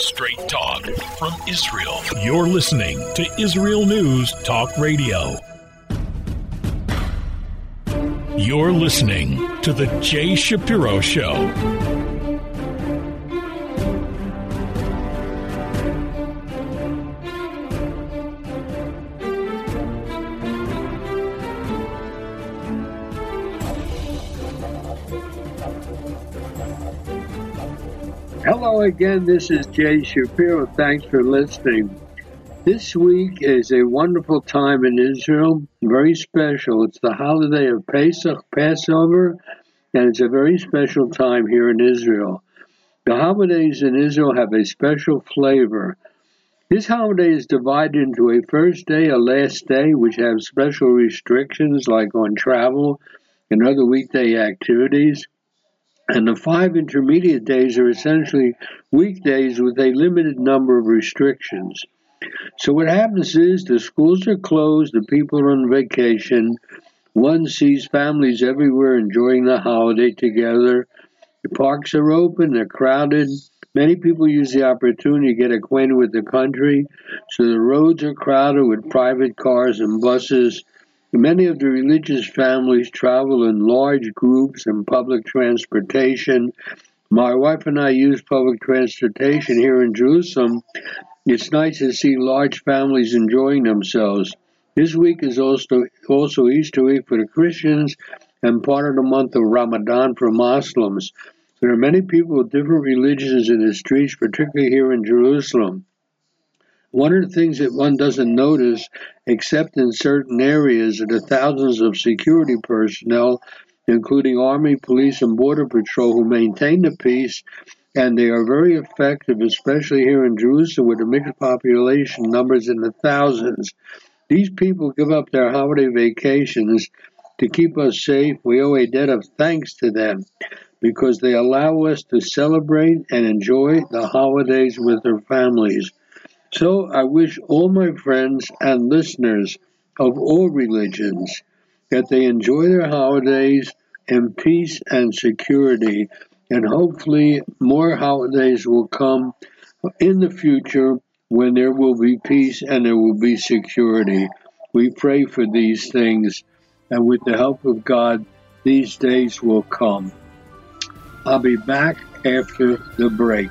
Straight talk from Israel. You're listening to Israel News Talk Radio. You're listening to The Jay Shapiro Show. Again, this is Jay Shapiro. Thanks for listening. This week is a wonderful time in Israel, very special. It's the holiday of Pesach, Passover, and it's a very special time here in Israel. The holidays in Israel have a special flavor. This holiday is divided into a first day, a last day, which have special restrictions like on travel and other weekday activities. And the five intermediate days are essentially weekdays with a limited number of restrictions. So what happens is the schools are closed, the people are on vacation. One sees families everywhere enjoying the holiday together. The parks are open, they're crowded. Many people use the opportunity to get acquainted with the country, so the roads are crowded with private cars and buses. Many of the religious families travel in large groups and public transportation. My wife and I use public transportation here in Jerusalem. It's nice to see large families enjoying themselves. This week is also also Easter week for the Christians and part of the month of Ramadan for Muslims. There are many people with different religions in the streets, particularly here in Jerusalem. One of the things that one doesn't notice, except in certain areas, are the thousands of security personnel, including Army, Police, and Border Patrol, who maintain the peace, and they are very effective, especially here in Jerusalem with a mixed population numbers in the thousands. These people give up their holiday vacations to keep us safe. We owe a debt of thanks to them because they allow us to celebrate and enjoy the holidays with our families. So I wish all my friends and listeners of all religions that they enjoy their holidays in peace and security. And hopefully, more holidays will come in the future when there will be peace and there will be security. We pray for these things, and with the help of God, these days will come. I'll be back after the break.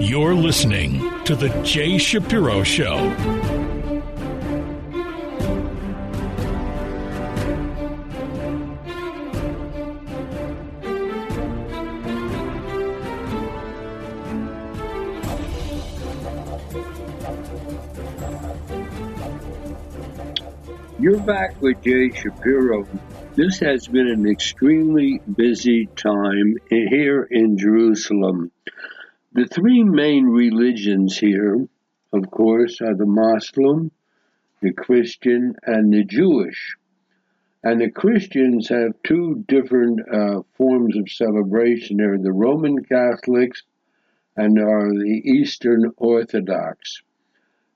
You're listening to The Jay Shapiro Show. You're back with Jay Shapiro. This has been an extremely busy time here in Jerusalem. The three main religions here, of course, are the Muslim, the Christian, and the Jewish. And the Christians have two different uh, forms of celebration. There are the Roman Catholics and are the Eastern Orthodox.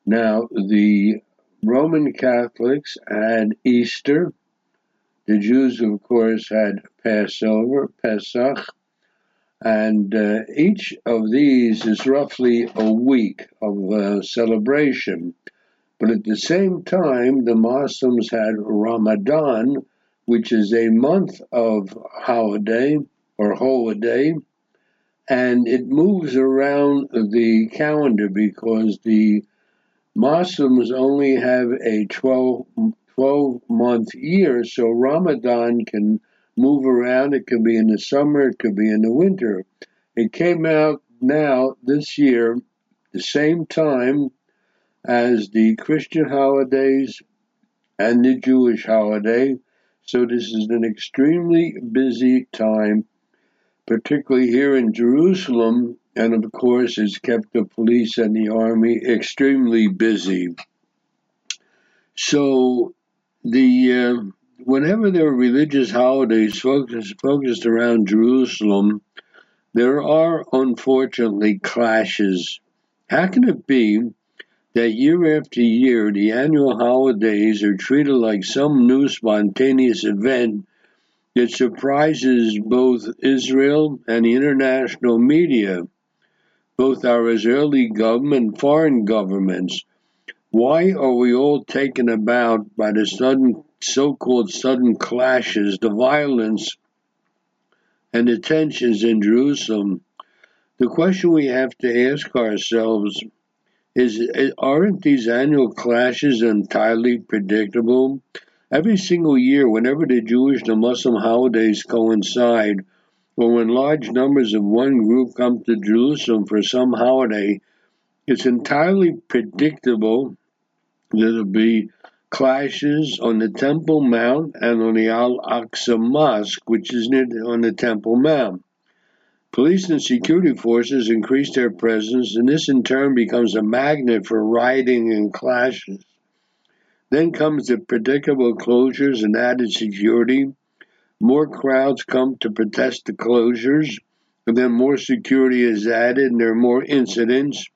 Now, the Roman Catholics had Easter. The Jews, of course, had Passover, Pesach, and uh, each of these is roughly a week of uh, celebration. But at the same time, the Muslims had Ramadan, which is a month of holiday or holiday, and it moves around the calendar because the Muslims only have a 12, 12 month year, so Ramadan can move around. It could be in the summer, it could be in the winter. It came out now this year, the same time as the Christian holidays and the Jewish holiday. So this is an extremely busy time, particularly here in Jerusalem, and of course, it's kept the police and the army extremely busy. So the uh, whenever there are religious holidays focused, around Jerusalem, there are unfortunately clashes. How can it be that year after year the annual holidays are treated like some new spontaneous event that surprises both Israel and the international media, both our Israeli government and foreign governments? Why are we all taken about by the sudden so called sudden clashes, the violence, and the tensions in Jerusalem? The question we have to ask ourselves is aren't these annual clashes entirely predictable? Every single year, whenever the Jewish and Muslim holidays coincide, or when large numbers of one group come to Jerusalem for some holiday, it's entirely predictable that there'll be clashes on the Temple Mount and on the Al Aqsa Mosque, which is near on the Temple Mount. Police and security forces increase their presence, and this in turn becomes a magnet for rioting and clashes. Then comes the predictable closures and added security. More crowds come to protest the closures, and then more security is added, and there are more incidents,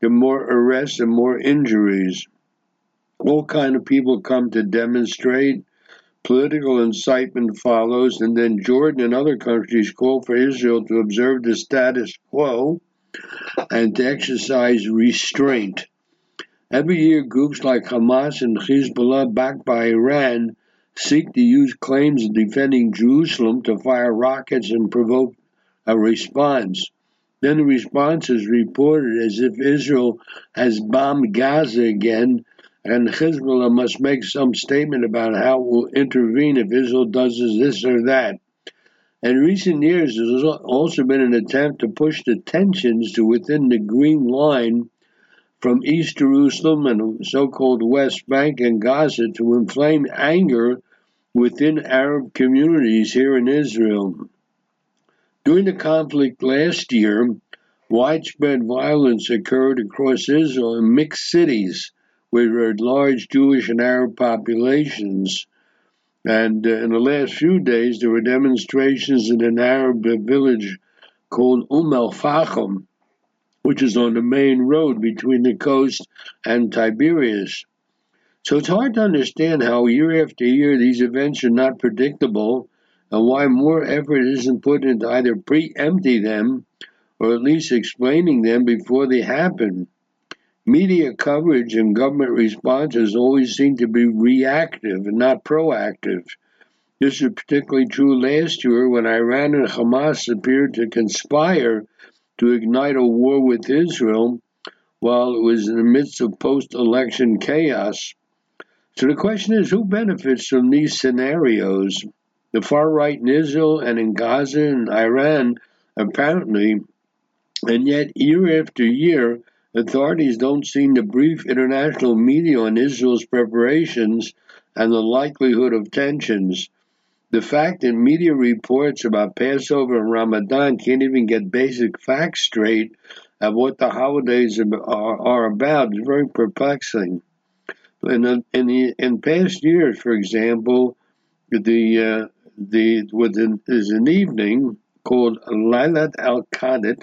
there are more arrests and more injuries. All kind of people come to demonstrate, Political incitement follows, and then Jordan and other countries call for Israel to observe the status quo and to exercise restraint. Every year, groups like Hamas and Hezbollah, backed by Iran, seek to use claims of defending Jerusalem to fire rockets and provoke a response. Then the response is reported as if Israel has bombed Gaza again and Hezbollah must make some statement about how it will intervene if Israel does this or that. In recent years, there's also been an attempt to push the tensions to within the Green Line from East Jerusalem and the so called West Bank and Gaza to inflame anger within Arab communities here in Israel. During the conflict last year, widespread violence occurred across Israel in mixed cities with large Jewish and Arab populations. And uh, in the last few days, there were demonstrations in an Arab village called Umm al Fahim, which is on the main road between the coast and Tiberias. So it's hard to understand how year after year these events are not predictable and why more effort isn't put into either preempting them or at least explaining them before they happen. Media coverage and government responses always seem to be reactive and not proactive. This is particularly true last year when Iran and Hamas appeared to conspire to ignite a war with Israel while it was in the midst of post election chaos. So the question is who benefits from these scenarios? The far right in Israel and in Gaza and Iran, apparently, and yet year after year, Authorities don't seem to brief international media on Israel's preparations and the likelihood of tensions. The fact that media reports about Passover and Ramadan can't even get basic facts straight of what the holidays are, are about is very perplexing. In, the, in, the, in past years, for example, the uh, the within is an evening called Lailat al Qadr,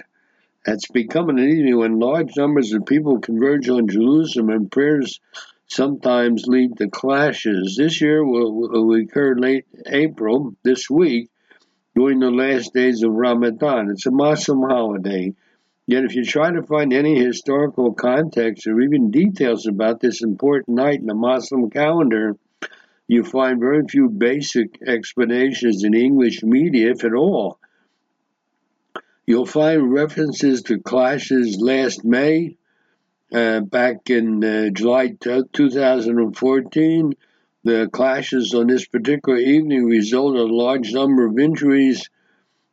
it's becoming an evening when large numbers of people converge on Jerusalem and prayers sometimes lead to clashes. This year will, will occur late April, this week, during the last days of Ramadan. It's a Muslim holiday. Yet, if you try to find any historical context or even details about this important night in the Muslim calendar, you find very few basic explanations in English media, if at all. You'll find references to clashes last May uh, back in uh, July 2014. The clashes on this particular evening resulted in a large number of injuries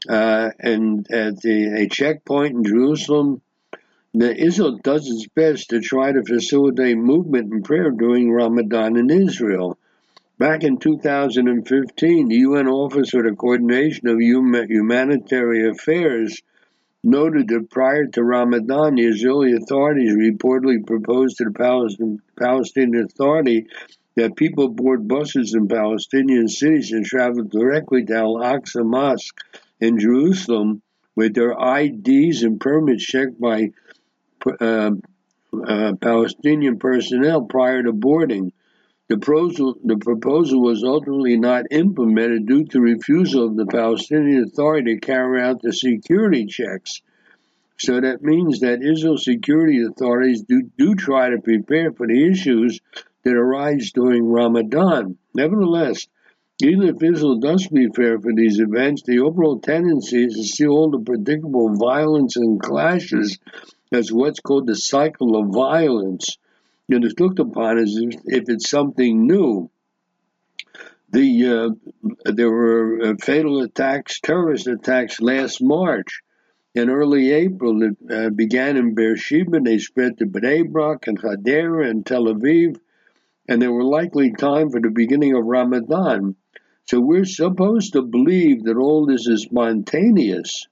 uh, and at the, a checkpoint in Jerusalem. The Israel does its best to try to facilitate movement and prayer during Ramadan in Israel. Back in 2015, the UN Office for the Coordination of Humanitarian Affairs noted that prior to Ramadan, the Israeli authorities reportedly proposed to the Palestinian, Authority that people board buses in Palestinian cities and travel directly to Al Aqsa Mosque in Jerusalem with their IDs and permits checked by uh, uh, Palestinian personnel prior to boarding. The proposal, the proposal was ultimately not implemented due to refusal of the Palestinian Authority to carry out the security checks. So that means that Israel security authorities do, do try to prepare for the issues that arise during Ramadan. Nevertheless, even if Israel does prepare for these events, the overall tendency is to see all the predictable violence and clashes as what's called the cycle of violence and it's looked upon as if it's something new. The uh, there were uh, fatal attacks, terrorist attacks last March. In early April, it uh, began in Beersheba, and they spread to Bnei Brak and Hadera and Tel Aviv, and they were likely time for the beginning of Ramadan. So we're supposed to believe that all this is spontaneous.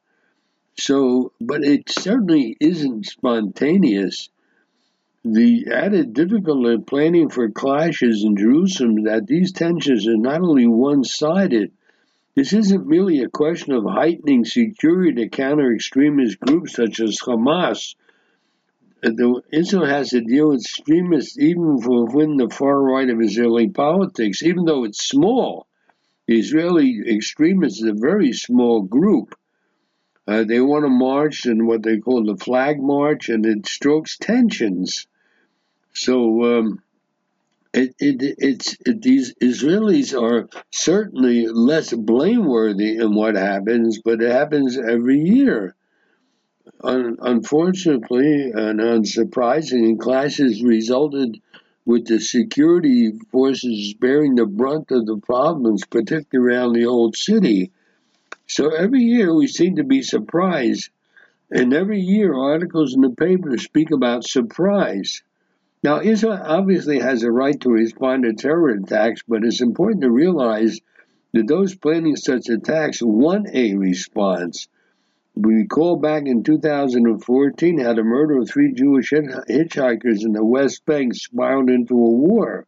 So, but it certainly isn't spontaneous the added difficulty of planning for clashes in Jerusalem that these tensions are not only one sided, this isn't merely a question of heightening security to counter extremist groups such as Hamas. Israel has to deal with extremists even within the far right of Israeli politics, even though it's small. The Israeli extremists is a very small group. Uh, they want to march in what they call the flag march, and it strokes tensions. So um, it, it, it's it, these Israelis are certainly less blameworthy in what happens, but it happens every year. Un, unfortunately and unsurprisingly, clashes resulted with the security forces bearing the brunt of the problems, particularly around the old city. So every year we seem to be surprised, and every year articles in the paper speak about surprise. Now, Israel obviously has a right to respond to terror attacks, but it's important to realize that those planning such attacks want a response. We recall back in 2014 how the murder of three Jewish hitchhikers in the West Bank spiraled into a war.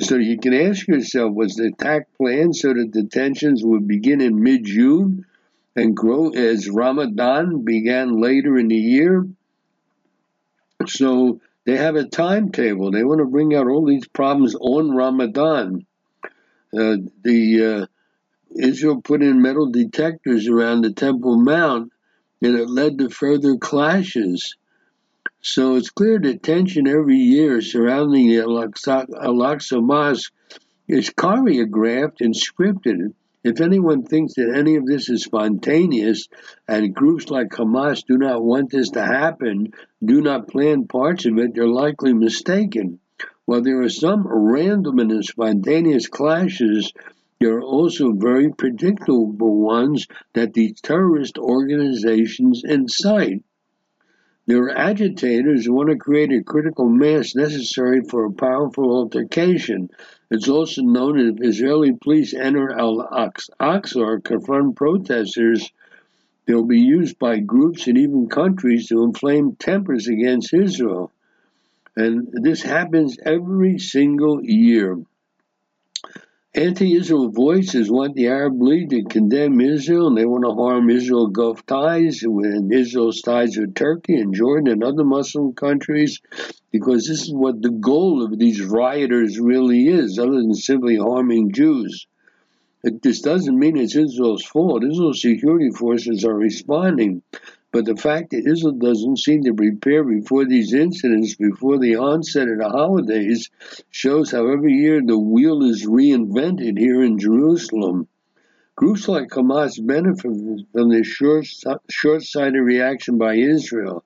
So you can ask yourself, was the attack planned so that the tensions would begin in mid-June and grow as Ramadan began later in the year? So they have a timetable. They want to bring out all these problems on Ramadan. Uh, the uh, Israel put in metal detectors around the Temple Mount, and it led to further clashes. So it's clear that tension every year surrounding the Al-Aqsa Mosque is choreographed and scripted. If anyone thinks that any of this is spontaneous and groups like Hamas do not want this to happen, do not plan parts of it, they're likely mistaken. While there are some random and spontaneous clashes, there are also very predictable ones that these terrorist organizations incite. There are agitators who want to create a critical mass necessary for a powerful altercation. It's also known that if Israeli police enter Al Aqsa or confront protesters, they'll be used by groups and even countries to inflame tempers against Israel. And this happens every single year. Anti-Israel voices want the Arab League to condemn Israel, and they want to harm Israel Gulf ties and Israel's ties with Turkey and Jordan and other Muslim countries, because this is what the goal of these rioters really is, other than simply harming Jews. This doesn't mean it's Israel's fault. Israel's security forces are responding. But the fact that Israel doesn't seem to prepare before these incidents, before the onset of the holidays, shows how every year the wheel is reinvented here in Jerusalem. Groups like Hamas benefit from this short-sighted reaction by Israel.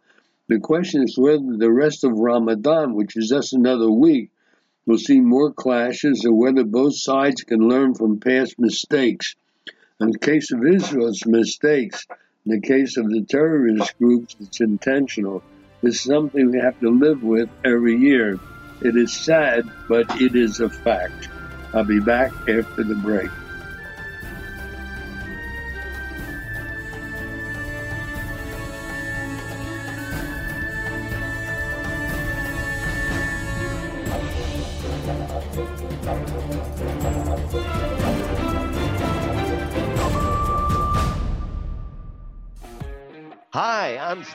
The question is whether the rest of Ramadan, which is just another week, will see more clashes or whether both sides can learn from past mistakes. In the case of Israel's mistakes, in the case of the terrorist groups, it's intentional. It's something we have to live with every year. It is sad, but it is a fact. I'll be back after the break.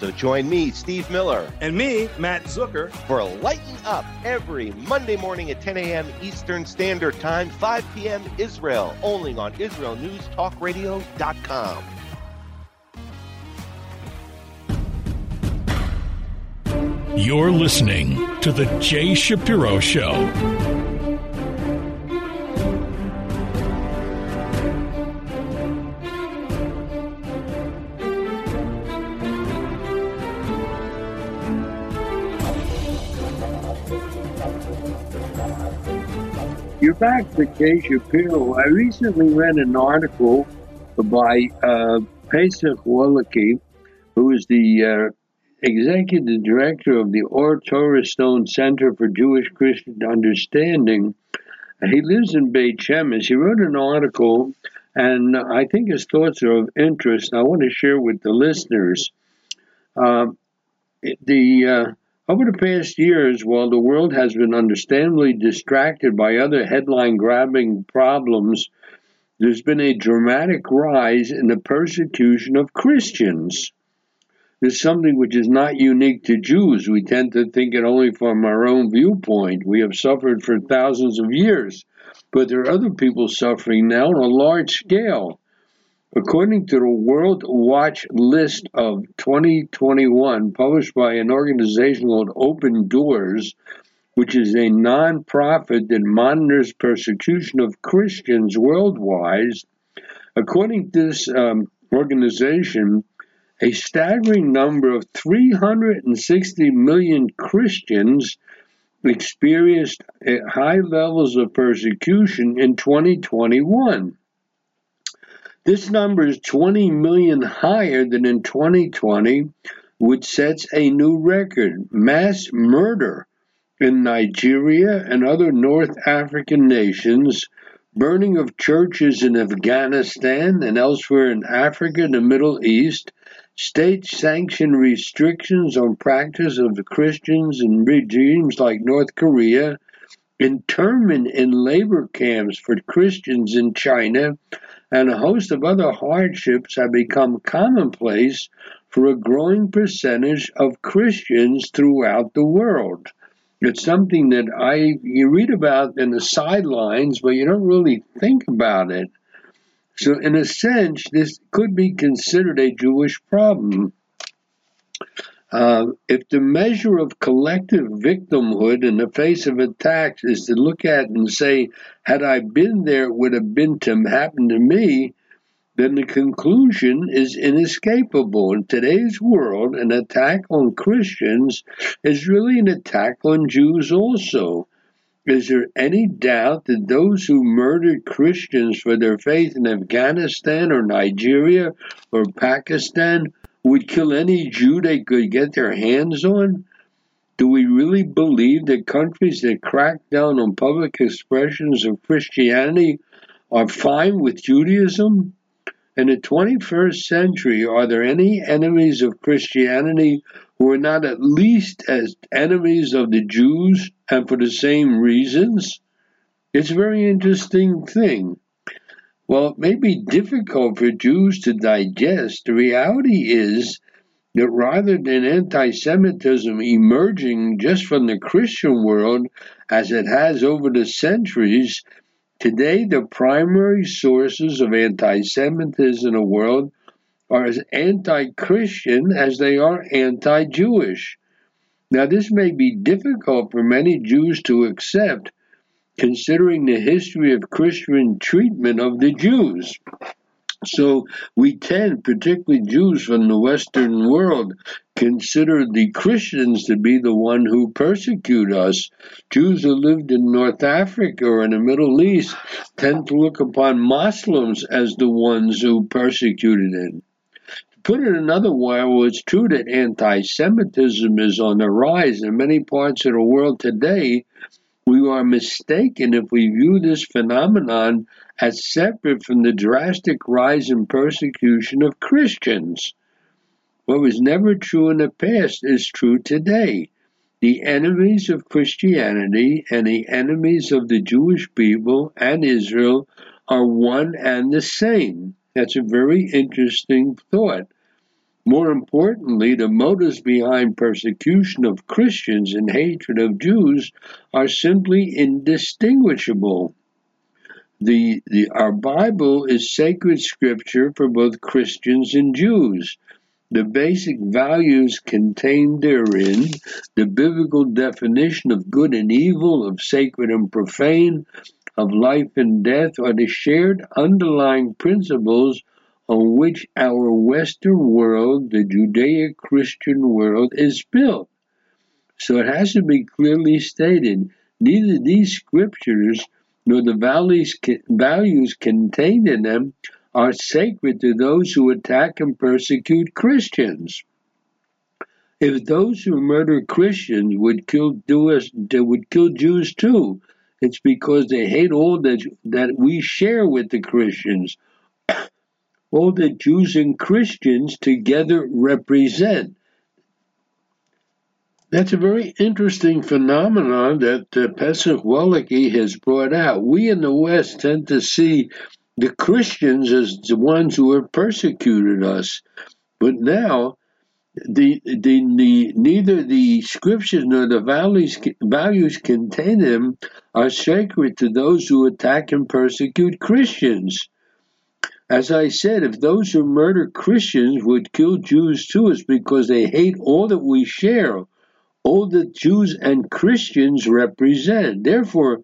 So join me, Steve Miller, and me, Matt Zucker, for Lighten Up every Monday morning at 10 a.m. Eastern Standard Time, 5 p.m. Israel, only on IsraelNewsTalkRadio.com. You're listening to The Jay Shapiro Show. Back to Jay Shapiro. I recently read an article by uh, Pesach Wolicki, who is the uh, executive director of the Ohr Torah Stone Center for Jewish Christian Understanding. He lives in Beit Shemesh. He wrote an article, and I think his thoughts are of interest. I want to share with the listeners. Uh, the uh, over the past years, while the world has been understandably distracted by other headline grabbing problems, there's been a dramatic rise in the persecution of Christians. It's something which is not unique to Jews. We tend to think it only from our own viewpoint. We have suffered for thousands of years, but there are other people suffering now on a large scale. According to the World Watch list of 2021, published by an organization called Open Doors, which is a nonprofit that monitors persecution of Christians worldwide, according to this um, organization, a staggering number of 360 million Christians experienced high levels of persecution in 2021. This number is 20 million higher than in 2020, which sets a new record. Mass murder in Nigeria and other North African nations, burning of churches in Afghanistan and elsewhere in Africa and the Middle East, state sanctioned restrictions on practice of the Christians in regimes like North Korea, internment in labor camps for Christians in China, and a host of other hardships have become commonplace for a growing percentage of Christians throughout the world. It's something that I you read about in the sidelines, but you don't really think about it. So, in a sense, this could be considered a Jewish problem. Uh, if the measure of collective victimhood in the face of attacks is to look at and say, had I been there, it would have been to happen to me, then the conclusion is inescapable. In today's world, an attack on Christians is really an attack on Jews also. Is there any doubt that those who murdered Christians for their faith in Afghanistan or Nigeria or Pakistan would kill any Jew they could get their hands on? Do we really believe that countries that crack down on public expressions of Christianity are fine with Judaism? In the 21st century, are there any enemies of Christianity who are not at least as enemies of the Jews and for the same reasons? It's a very interesting thing. Well, it may be difficult for Jews to digest. The reality is that rather than anti Semitism emerging just from the Christian world, as it has over the centuries, today the primary sources of anti Semitism in the world are as anti Christian as they are anti Jewish. Now, this may be difficult for many Jews to accept, considering the history of Christian treatment of the Jews. So we tend, particularly Jews from the Western world, consider the Christians to be the one who persecute us. Jews who lived in North Africa or in the Middle East tend to look upon Muslims as the ones who persecuted them. To put it another way, well, it's true that anti-Semitism is on the rise in many parts of the world today. We are mistaken if we view this phenomenon as separate from the drastic rise in persecution of Christians. What was never true in the past is true today. The enemies of Christianity and the enemies of the Jewish people and Israel are one and the same. That's a very interesting thought. More importantly, the motives behind persecution of Christians and hatred of Jews are simply indistinguishable the, the our Bible is sacred scripture for both Christians and Jews. The basic values contained therein, the biblical definition of good and evil, of sacred and profane, of life and death, are the shared underlying principles on which our Western world, the Judeo Christian world, is built. So it has to be clearly stated neither these scriptures nor the values, values contained in them are sacred to those who attack and persecute Christians. If those who murder Christians would kill Jews, they would kill Jews too. It's because they hate all that that we share with the Christians, all that Jews and Christians together represent. That's a very interesting phenomenon that uh, Pesach Wolicki has brought out. We in the West tend to see the Christians as the ones who have persecuted us, but now the, the, the neither the scriptures nor the values values contained in them are sacred to those who attack and persecute Christians. As I said, if those who murder Christians would kill Jews too, it's because they hate all that we share all that Jews and Christians represent. Therefore,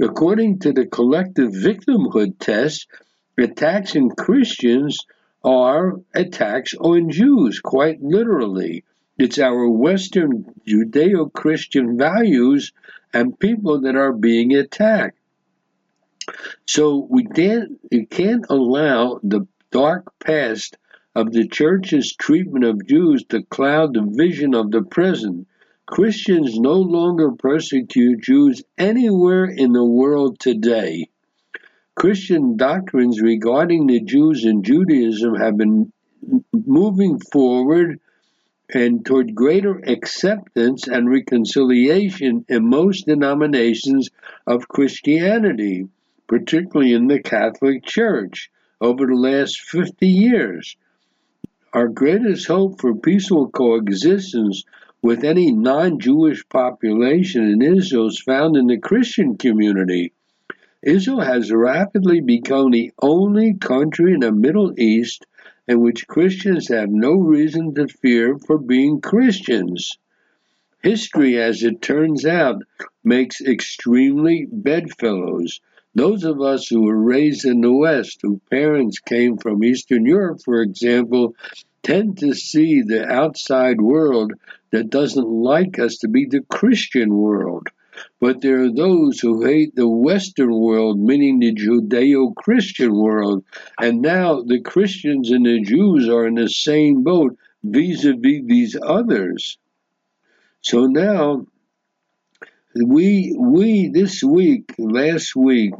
according to the collective victimhood test, attacks on Christians are attacks on Jews, quite literally. It's our Western Judeo Christian values and people that are being attacked. So we can't, we can't allow the dark past of the church's treatment of Jews to cloud the vision of the present. Christians no longer persecute Jews anywhere in the world today. Christian doctrines regarding the Jews and Judaism have been moving forward and toward greater acceptance and reconciliation in most denominations of Christianity, particularly in the Catholic Church, over the last 50 years. Our greatest hope for peaceful coexistence with any non Jewish population in Israel is found in the Christian community. Israel has rapidly become the only country in the Middle East in which Christians have no reason to fear for being Christians. History, as it turns out, makes extremely bedfellows. Those of us who were raised in the West, whose parents came from Eastern Europe, for example, tend to see the outside world that doesn't like us to be the Christian world. But there are those who hate the Western world, meaning the Judeo Christian world. And now the Christians and the Jews are in the same boat vis a vis these others. So now, we, we this week, last week,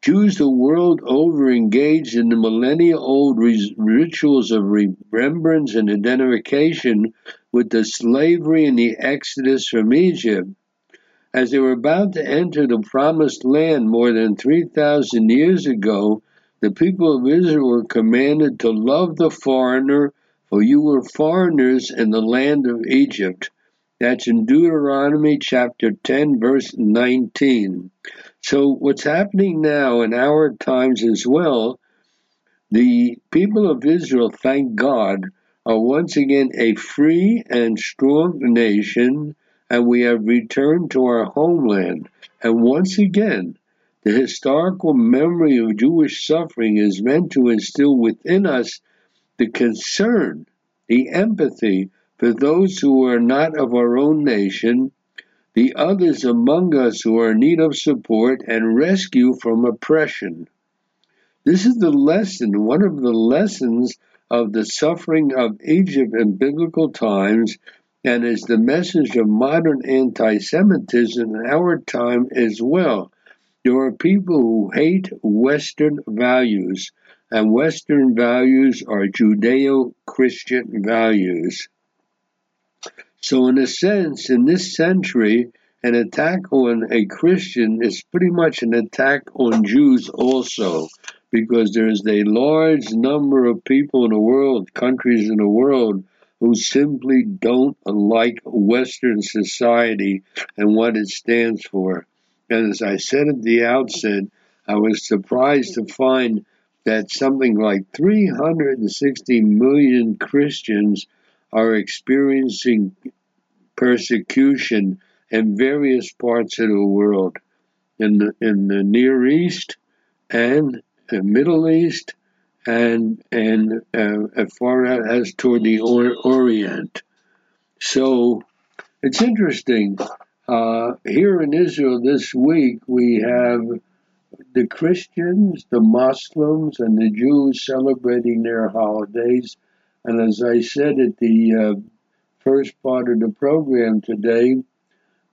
Jews the world over engaged in the millennia old rituals of remembrance and identification with the slavery and the exodus from Egypt. As they were about to enter the promised land more than 3,000 years ago, the people of Israel were commanded to love the foreigner, For you were foreigners in the land of Egypt. That's in Deuteronomy chapter 10, verse 19. So, what's happening now in our times as well, the people of Israel, thank God, are once again a free and strong nation, and we have returned to our homeland. And once again, the historical memory of Jewish suffering is meant to instill within us the concern, the empathy for those who are not of our own nation, the others among us who are in need of support and rescue from oppression. This is the lesson, one of the lessons of the suffering of Egypt in biblical times, and is the message of modern anti Semitism in our time as well. There are people who hate Western values, and Western values are Judeo Christian values. So, in a sense, in this century, an attack on a Christian is pretty much an attack on Jews also because there's a large number of people in the world, countries in the world, who simply don't like Western society and what it stands for. And as I said at the outset, I was surprised to find that something like 360 million Christians are experiencing persecution in various parts of the world, in the, in the Near East and the Middle East and and uh, as far out as toward the or- Orient. So it's interesting. Uh, here in Israel this week, we have the Christians, the Muslims, and the Jews celebrating their holidays. And as I said at the uh, first part of the program today,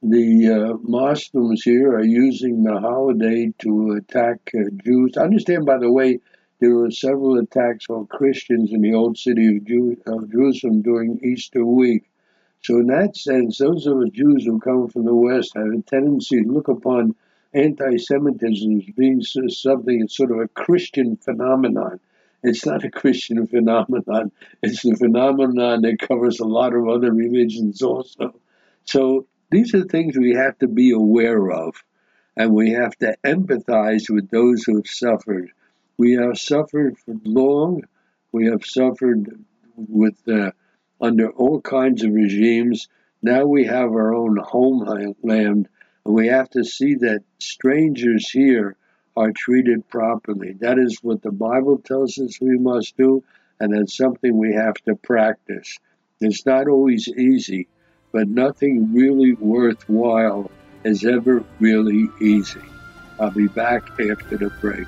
the uh, Muslims here are using the holiday to attack uh, Jews. I understand, by the way, there were several attacks on Christians in the old city of, Jew- of Jerusalem during Easter week. So, in that sense, those of us Jews who come from the West have a tendency to look upon anti Semitism as being something, it's sort of a Christian phenomenon. It's not a Christian phenomenon, it's a phenomenon that covers a lot of other religions also. So, these are things we have to be aware of, and we have to empathize with those who have suffered. We have suffered for long. We have suffered with uh, under all kinds of regimes. Now we have our own homeland, and we have to see that strangers here are treated properly. That is what the Bible tells us we must do, and that's something we have to practice. It's not always easy, but nothing really worthwhile is ever really easy. I'll be back after the break.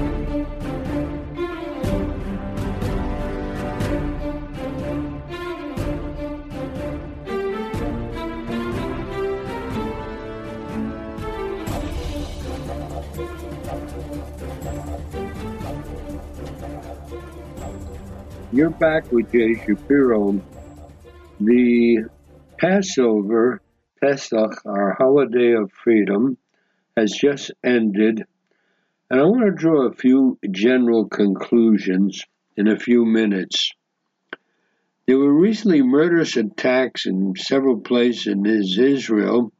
You're back with Jay Shapiro. The Passover, Pesach, our holiday of freedom, has just ended. And I want to draw a few general conclusions in a few minutes. There were recently murderous attacks in several places in Israel,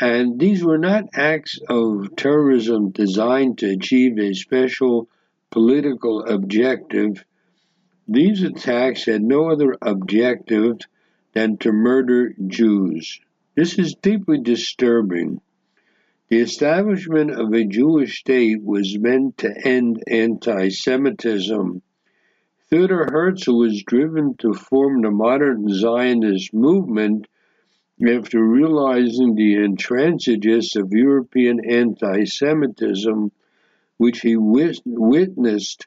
and these were not acts of terrorism designed to achieve a special political objective these attacks had no other objective than to murder Jews. This is deeply disturbing. The establishment of a Jewish state was meant to end anti Semitism. Theodor Herzl was driven to form the modern Zionist movement after realizing the intransigence of European anti Semitism, which he witnessed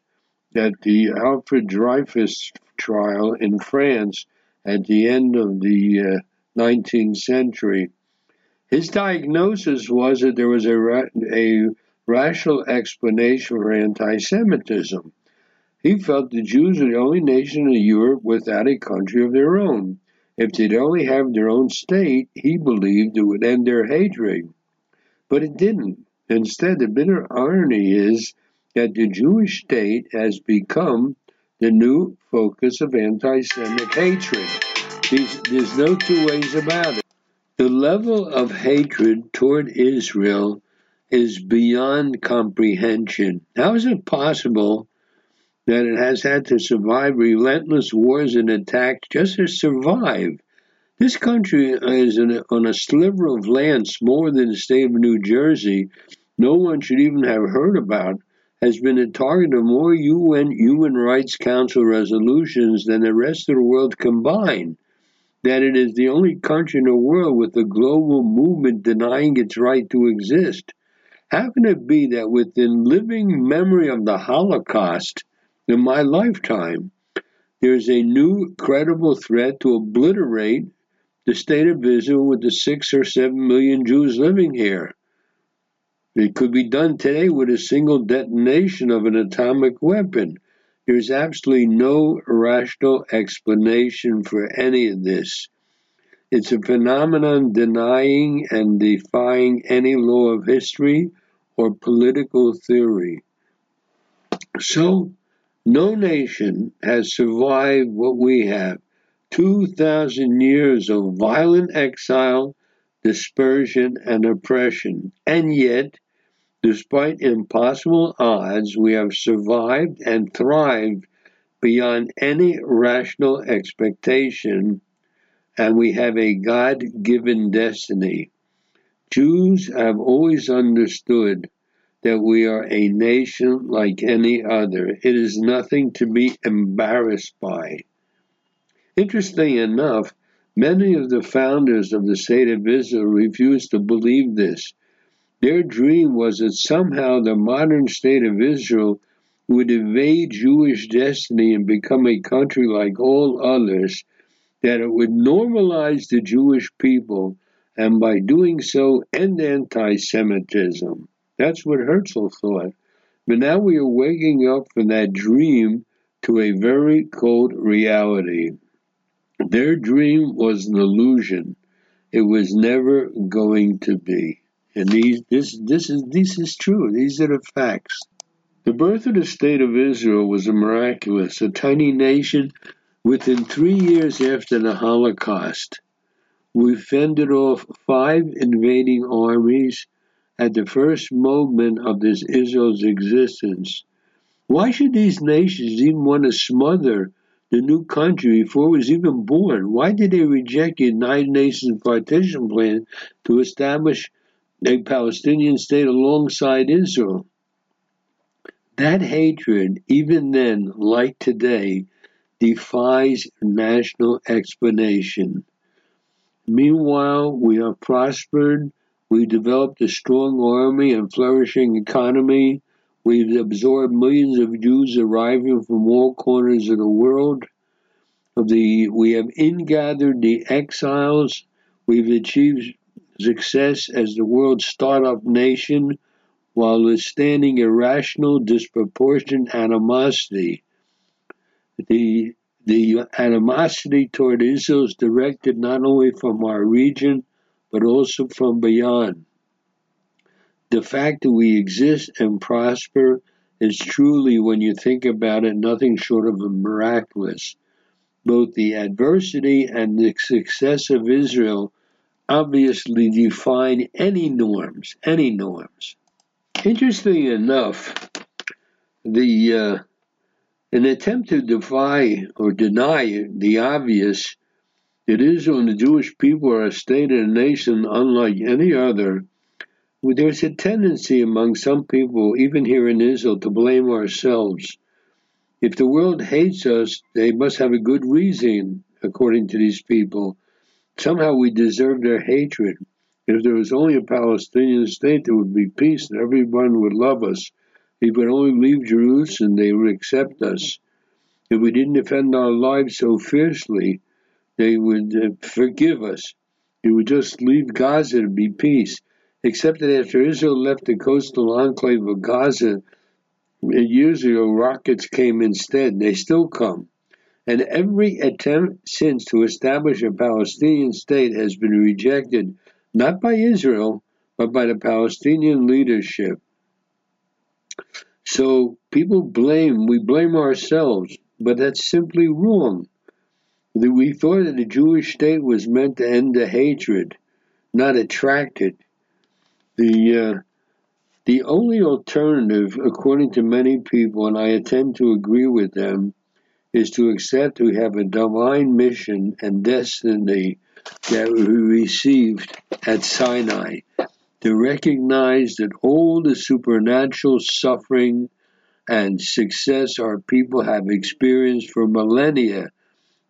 at the Alfred Dreyfus trial in France at the end of the uh, 19th century. His diagnosis was that there was a, ra- a rational explanation for anti Semitism. He felt the Jews were the only nation in Europe without a country of their own. If they'd only have their own state, he believed it would end their hatred. But it didn't. Instead, the bitter irony is that the Jewish state has become the new focus of anti Semitic hatred. There's, no two ways about it. The level of hatred toward Israel is beyond comprehension. How is it possible that it has had to survive relentless wars and attacks just to survive? This country is on a sliver of land smaller than the state of New Jersey, no one should even have heard about, has been a target of more UN Human Rights Council resolutions than the rest of the world combined that it is the only country in the world with a global movement denying its right to exist. How can it be that within living memory of the Holocaust in my lifetime, there's a new credible threat to obliterate the state of Israel with the six or seven million Jews living here? It could be done today with a single detonation of an atomic weapon. There's absolutely no rational explanation for any of this. It's a phenomenon denying and defying any law of history or political theory. So, no nation has survived what we have 2,000 years of violent exile, dispersion, and oppression. And yet, Despite impossible odds, we have survived and thrived beyond any rational expectation, and we have a God given destiny. Jews have always understood that we are a nation like any other. It is nothing to be embarrassed by. Interesting enough, many of the founders of the state of Israel refused to believe this their dream was that somehow the modern state of Israel would evade Jewish destiny and become a country like all others, that it would normalize the Jewish people, and by doing so, end anti Semitism. That's what Herzl thought. But now we are waking up from that dream to a very cold reality. Their dream was an illusion, it was never going to be. And these, this, this is, this is true. These are the facts. The birth of the state of Israel was a miraculous. A tiny nation within three years after the Holocaust. We fended off five invading armies at the first moment of this Israel's existence. Why should these nations even want to smother the new country before it was even born? Why did they reject the United Nations partition plan to establish a Palestinian state alongside Israel. That hatred, even then, like today, defies national explanation. Meanwhile, we have prospered, we've developed a strong army and flourishing economy, we've absorbed millions of Jews arriving from all corners of the world. Of the, we have ingathered the exiles, we've achieved success as the world's startup nation while withstanding irrational, disproportionate animosity. The, the animosity toward Israel is directed not only from our region, but also from beyond. The fact that we exist and prosper is truly, when you think about it, nothing short of miraculous. Both the adversity and the success of Israel obviously define any norms, any norms. Interesting enough, the uh, an attempt to defy or deny the obvious that Israel the Jewish people are a state and a nation unlike any other there's a tendency among some people, even here in Israel, to blame ourselves. If the world hates us, they must have a good reason, according to these people. Somehow we deserve their hatred. If there was only a Palestinian state, there would be peace and everyone would love us. If we would only leave Jerusalem, they would accept us. If we didn't defend our lives so fiercely, they would uh, forgive us. It would just leave Gaza to be peace. Except that after Israel left the coastal enclave of Gaza years ago, rockets came instead. They still come. And every attempt since to establish a Palestinian state has been rejected, not by Israel, but by the Palestinian leadership. So people blame, we blame ourselves, but that's simply wrong. We thought that the Jewish state was meant to end the hatred, not attract it. The uh, the only alternative, according to many people, and I tend to agree with them, is to accept we have a divine mission and destiny that we received at Sinai. To recognize that all the supernatural suffering and success our people have experienced for millennia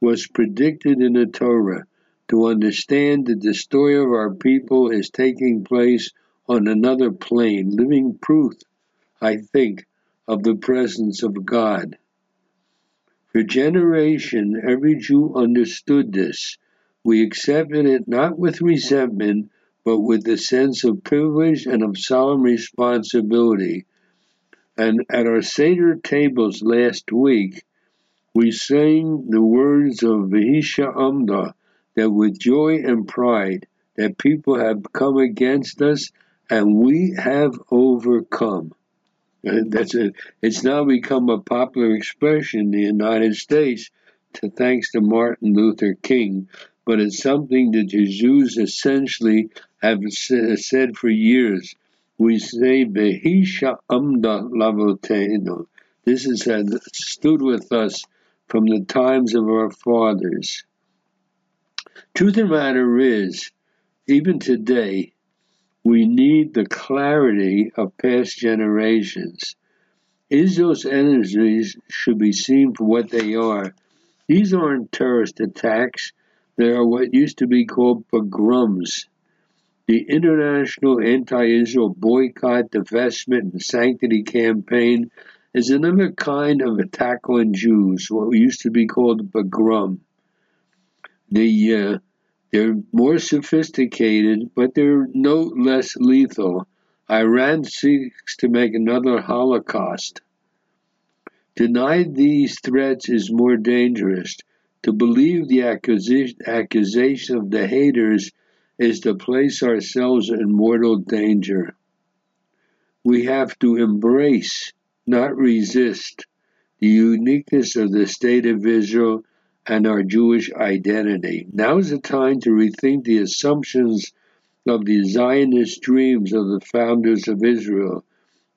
was predicted in the Torah to understand that the story of our people is taking place on another plane, living proof, I think, of the presence of God. For generation, every Jew understood this. We accepted it not with resentment, but with a sense of privilege and of solemn responsibility. And at our Seder tables last week, we sang the words of Vahisha Amda that with joy and pride that people have come against us and we have overcome. That's a, it's now become a popular expression in the United States to thanks to Martin Luther King, but it's something that the Jews essentially have said for years. We say Behisha Amda Lavotenu. This has uh, stood with us from the times of our fathers. Truth of the matter is, even today, we need the clarity of past generations. Israel's energies should be seen for what they are. These aren't terrorist attacks, they are what used to be called pogroms. The international anti Israel boycott, divestment, and sanctions campaign is another kind of attack on Jews, what used to be called a pogrom. The, uh, they're more sophisticated, but they're no less lethal. Iran seeks to make another Holocaust. Deny these threats is more dangerous. To believe the accusation of the haters is to place ourselves in mortal danger. We have to embrace not resist the uniqueness of the state of Israel and our Jewish identity. Now is the time to rethink the assumptions of the Zionist dreams of the founders of Israel.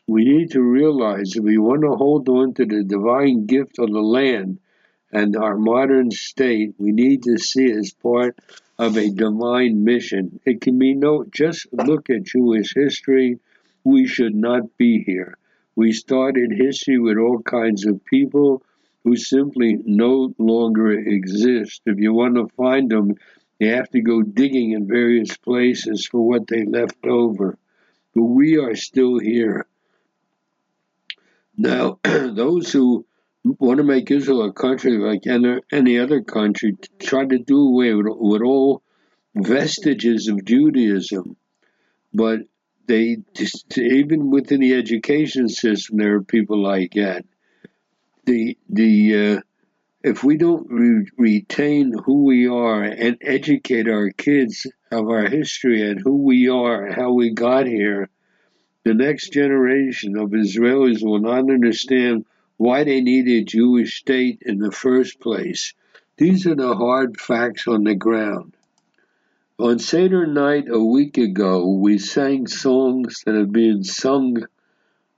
We need to realize that we want to hold on to the divine gift of the land and our modern state, we need to see as part of a divine mission. It can be no, just look at Jewish history. We should not be here. We started history with all kinds of people who simply no longer exist. If you want to find them, you have to go digging in various places for what they left over. But we are still here. Now, those who want to make Israel a country like any other country try to do away with, all vestiges of Judaism. But they just, even within the education system, there are people like that. The the uh, if we don't re- retain who we are and educate our kids of our history and who we are and how we got here, the next generation of Israelis will not understand why they need a Jewish state in the first place. These are the hard facts on the ground. On Seder night a week ago, we sang songs that have been sung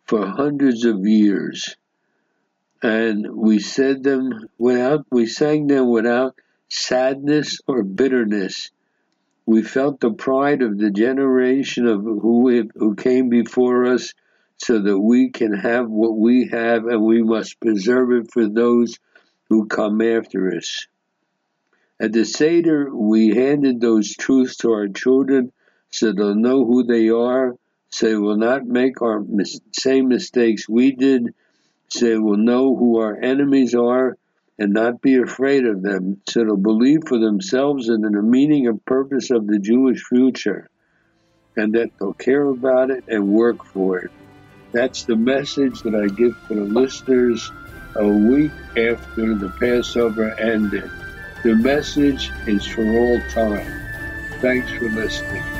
for hundreds of years. And we said them without, we sang them without sadness or bitterness. We felt the pride of the generation of who, who came before us so that we can have what we have and we must preserve it for those who come after us. At the Seder, we handed those truths to our children so they'll know who they are, so they will not make our mis- same mistakes we did, so they will know who our enemies are and not be afraid of them, so they'll believe for themselves in the meaning and purpose of the Jewish future, and that they'll care about it and work for it. That's the message that I give to the listeners a week after the Passover ended. The message is for all time. Thanks for listening.